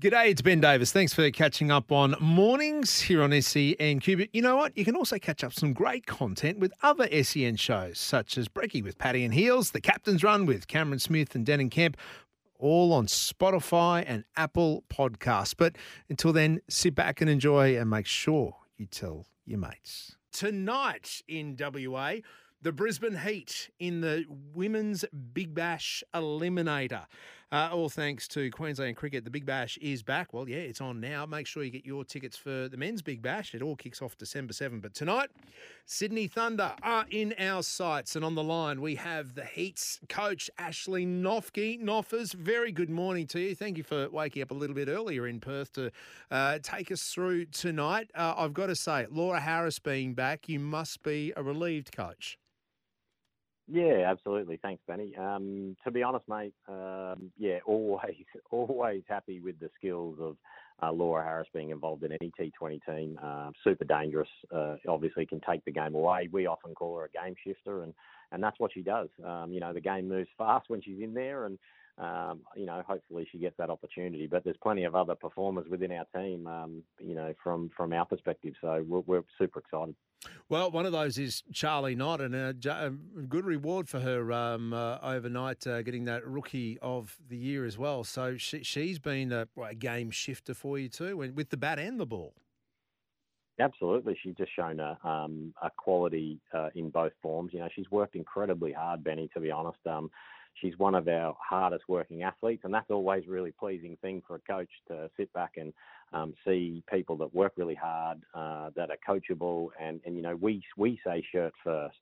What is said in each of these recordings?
G'day, it's Ben Davis. Thanks for catching up on mornings here on SENQ. But you know what? You can also catch up some great content with other SEN shows, such as Breaky with Paddy and Heels, The Captain's Run with Cameron Smith and Denan Kemp, all on Spotify and Apple Podcasts. But until then, sit back and enjoy and make sure you tell your mates. Tonight in WA, the Brisbane Heat in the Women's Big Bash Eliminator. Uh, all thanks to Queensland Cricket. The Big Bash is back. Well, yeah, it's on now. Make sure you get your tickets for the men's Big Bash. It all kicks off December 7. But tonight, Sydney Thunder are in our sights. And on the line, we have the Heat's coach, Ashley Noffke. Noffers, very good morning to you. Thank you for waking up a little bit earlier in Perth to uh, take us through tonight. Uh, I've got to say, Laura Harris being back, you must be a relieved coach. Yeah, absolutely. Thanks, Benny. Um, to be honest, mate, um, yeah, always, always happy with the skills of uh, Laura Harris being involved in any T20 team. Uh, super dangerous. Uh, obviously, can take the game away. We often call her a game shifter, and and that's what she does. Um, you know, the game moves fast when she's in there, and um, you know, hopefully she gets that opportunity. But there's plenty of other performers within our team, um, you know, from from our perspective. So we're, we're, super excited. Well, one of those is Charlie Knott, and a, good reward for her um, uh, overnight, uh, getting that Rookie of the Year as well. So she, she's been a, a game shifter for you too, with the bat and the ball. Absolutely, she's just shown a, um, a quality uh, in both forms. You know, she's worked incredibly hard, Benny. To be honest, um, she's one of our hardest working athletes, and that's always a really pleasing thing for a coach to sit back and um, see people that work really hard, uh, that are coachable, and and you know we we say shirt first.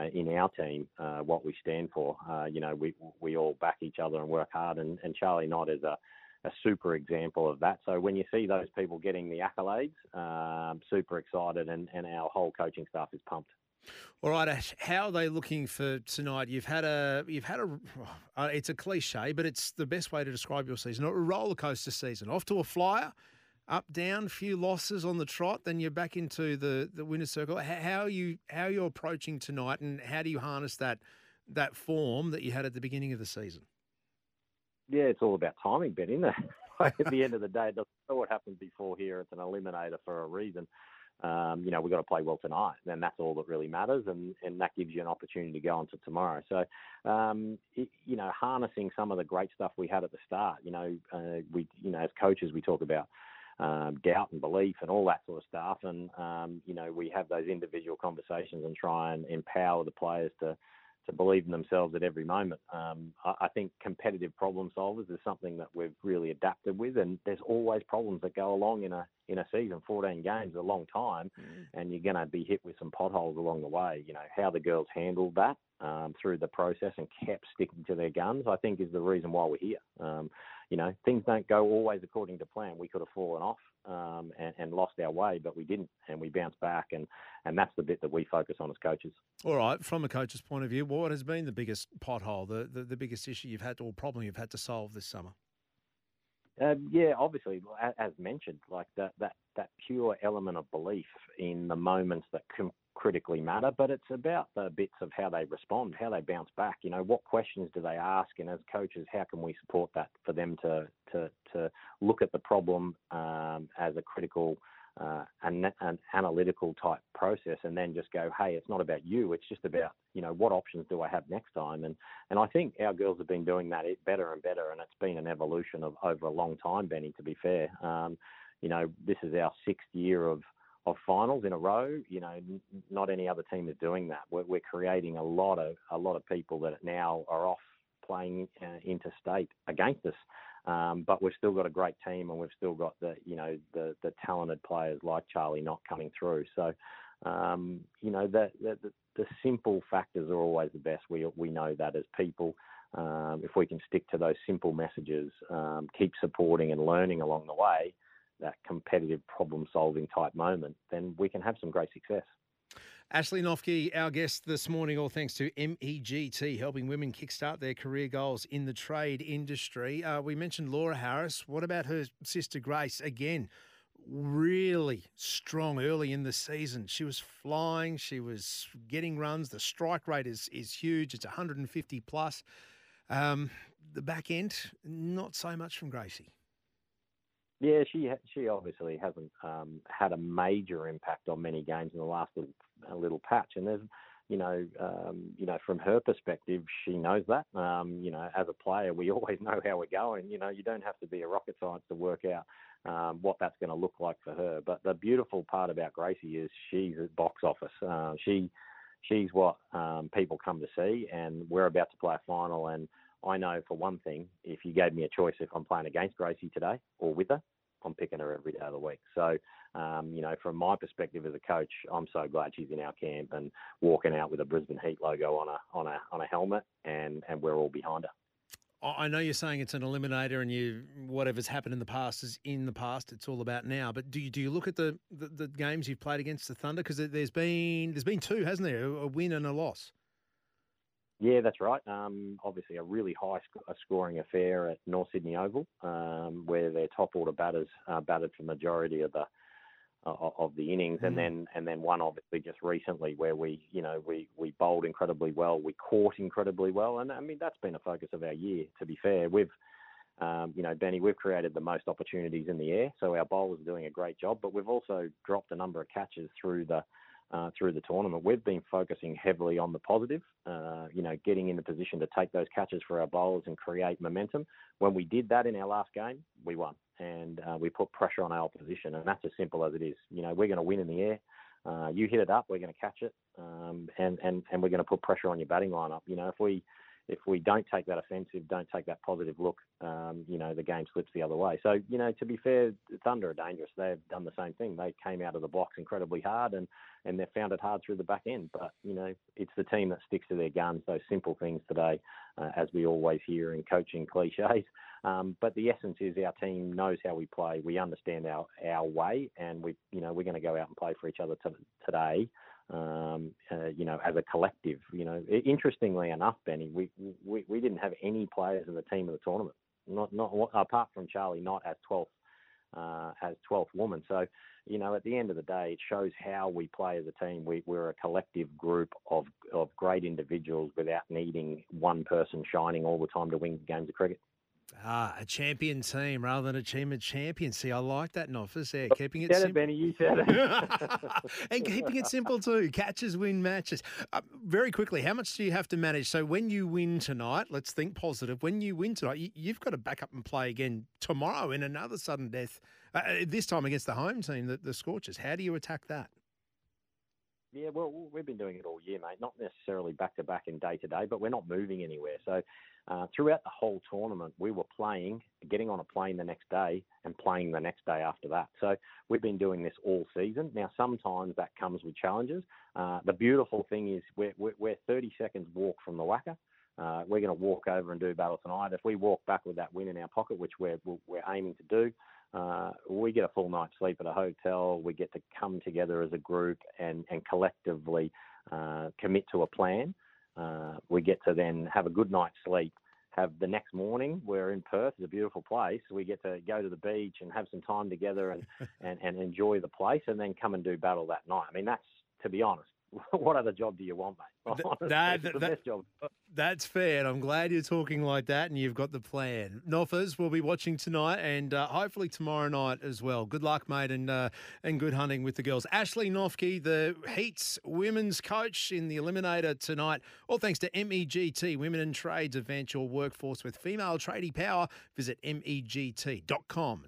Uh, in our team, uh, what we stand for, uh, you know, we we all back each other and work hard. And, and Charlie Knott is a, a super example of that. So when you see those people getting the accolades, um, super excited, and, and our whole coaching staff is pumped. All right, how are they looking for tonight? You've had a, you've had a, uh, it's a cliche, but it's the best way to describe your season. A roller coaster season. Off to a flyer, up down, few losses on the trot, then you're back into the the winner's circle. How are you, how are you approaching tonight, and how do you harness that that form that you had at the beginning of the season? Yeah, it's all about timing, Ben, isn't it? at the end of the day, it doesn't matter what happens before here. It's an eliminator for a reason um, you know, we've got to play well tonight. Then that's all that really matters, and, and that gives you an opportunity to go on to tomorrow. So, um, it, you know, harnessing some of the great stuff we had at the start. You know, uh, we, you know, as coaches, we talk about um, doubt and belief and all that sort of stuff, and um, you know, we have those individual conversations and try and empower the players to to believe in themselves at every moment. Um, I, I, think competitive problem solvers is something that we've really adapted with, and there's always problems that go along in a in a season. 14 games is a long time, mm. and you're going to be hit with some potholes along the way. You know how the girls handled that um, through the process and kept sticking to their guns. I think is the reason why we're here. Um, you know, things don't go always according to plan. We could have fallen off um, and, and, lost our way, but we didn't, and we bounced back, and and that's the bit that we focus on as coaches. All right, from a coach's point of view, what has been the biggest pothole, the, the, the biggest issue you've had or problem you've had to solve this summer? Um, yeah, obviously, as mentioned, like that that that pure element of belief in the moments that com- critically matter, but it's about the bits of how they respond, how they bounce back. You know, what questions do they ask, and as coaches, how can we support that for them to to to look at the problem um, as a critical uh, an, an, analytical type process, and then just go, hey, it's not about you. It's just about you know what options do I have next time, and and I think our girls have been doing that better and better, and it's been an evolution of over a long time, Benny. To be fair, um, you know, this is our sixth year of of finals in a row. You know, n- not any other team is doing that. We're, we're, creating a lot of a lot of people that now are off playing uh, interstate against us. Um, but we've still got a great team, and we've still got the you know the the talented players like Charlie Knott coming through. So, um, you know the, the the simple factors are always the best. We we know that as people. um, if we can stick to those simple messages, um, keep supporting and learning along the way, that competitive problem solving type moment, then we can have some great success. Ashley Noffke, our guest this morning, all thanks to MEGT, helping women kickstart their career goals in the trade industry. Uh, we mentioned Laura Harris. What about her sister Grace? Again, really strong early in the season. She was flying, she was getting runs. The strike rate is, is huge, it's 150 plus. Um, the back end, not so much from Gracie. Yeah, she she obviously hasn't um, had a major impact on many games in the last little little patch, and there's you know, um, you know, from her perspective, she knows that. Um, you know, as a player, we always know how we're going. You know, you don't have to be a rocket science to work out um, what that's going to look like for her. But the beautiful part about Gracie is she's at box office. Uh, she she's what um, people come to see, and we're about to play a final. And I know for one thing, if you gave me a choice, if I'm playing against Gracie today or with her, I'm picking her every day of the week. So, um, you know, from my perspective as a coach, I'm so glad she's in our camp and walking out with a Brisbane Heat logo on a on a on a helmet, and and we're all behind her. I know you're saying it's an eliminator, and you whatever's happened in the past is in the past. It's all about now. But do you do you look at the the, the games you've played against the Thunder? Because there's been there's been two, hasn't there? A win and a loss. Yeah, that's right. Um, obviously, a really high sc- scoring affair at North Sydney Oval, um, where their top order batters uh, batted for majority of the uh, of the innings, mm. and then and then one obviously just recently where we you know we we bowled incredibly well, we caught incredibly well, and I mean that's been a focus of our year. To be fair, we've um, you know Benny, we've created the most opportunities in the air, so our bowlers are doing a great job, but we've also dropped a number of catches through the uh, through the tournament. We've been focusing heavily on the positive, uh, you know, getting in the position to take those catches for our bowlers and create momentum. When we did that in our last game, we won and uh, we put pressure on our opposition, and that's as simple as it is. You know, we're going to win in the air. Uh, you hit it up, we're going to catch it, um, and and and we're going to put pressure on your batting lineup. You know, if we if we don't take that offensive, don't take that positive look, um, you know, the game slips the other way. So, you know, to be fair, Thunder are dangerous. They've done the same thing. They came out of the blocks incredibly hard and, and they've found it hard through the back end. But, you know, it's the team that sticks to their guns, those simple things today, uh, as we always hear in coaching cliches. Um, but the essence is our team knows how we play. We understand our, our way and we, you know, we're going to go out and play for each other t- today um, uh, you know, as a collective. You know, interestingly enough, Benny, we, we we didn't have any players in the team of the tournament, not not apart from Charlie, not as 12th uh, as 12th woman. So, you know, at the end of the day, it shows how we play as a team. We, we're a collective group of of great individuals without needing one person shining all the time to win games of cricket. Ah, a champion team rather than a team of champions. See, I like that, Noffers. Yeah, keeping it simple. It, Benny, you said it. and keeping it simple too. Catches win matches. Uh, very quickly, how much do you have to manage? So when you win tonight, let's think positive. When you win tonight, you, have got to back up and play again tomorrow in another sudden death. Uh, uh, this time against the home team, the, the Scorchers. How do you attack that? Yeah, well, we've been doing it all year, mate. Not necessarily back to back and day to day, but we're not moving anywhere. So uh, throughout the whole tournament, we were playing, getting on a plane the next day, and playing the next day after that. So we've been doing this all season. Now, sometimes that comes with challenges. Uh, the beautiful thing is we're, we're 30 seconds walk from the WACA. Uh, we're going to walk over and do battle tonight. If we walk back with that win in our pocket, which we're we're aiming to do, uh, we get a full night's sleep at a hotel. We get to come together as a group and and collectively uh, commit to a plan. Uh, we get to then have a good night's sleep. Have the next morning, we're in Perth, it's a beautiful place. We get to go to the beach and have some time together and, and, and enjoy the place and then come and do battle that night. I mean, that's, to be honest, what other job do you want, mate? that, that, that, that's fair. And I'm glad you're talking like that and you've got the plan. Noffers will be watching tonight and uh, hopefully tomorrow night as well. Good luck, mate, and uh, and good hunting with the girls. Ashley Noffke, the Heats women's coach in the Eliminator tonight. All thanks to MEGT, Women in Trades. Advance your workforce with female tradie power. Visit megt.com.au.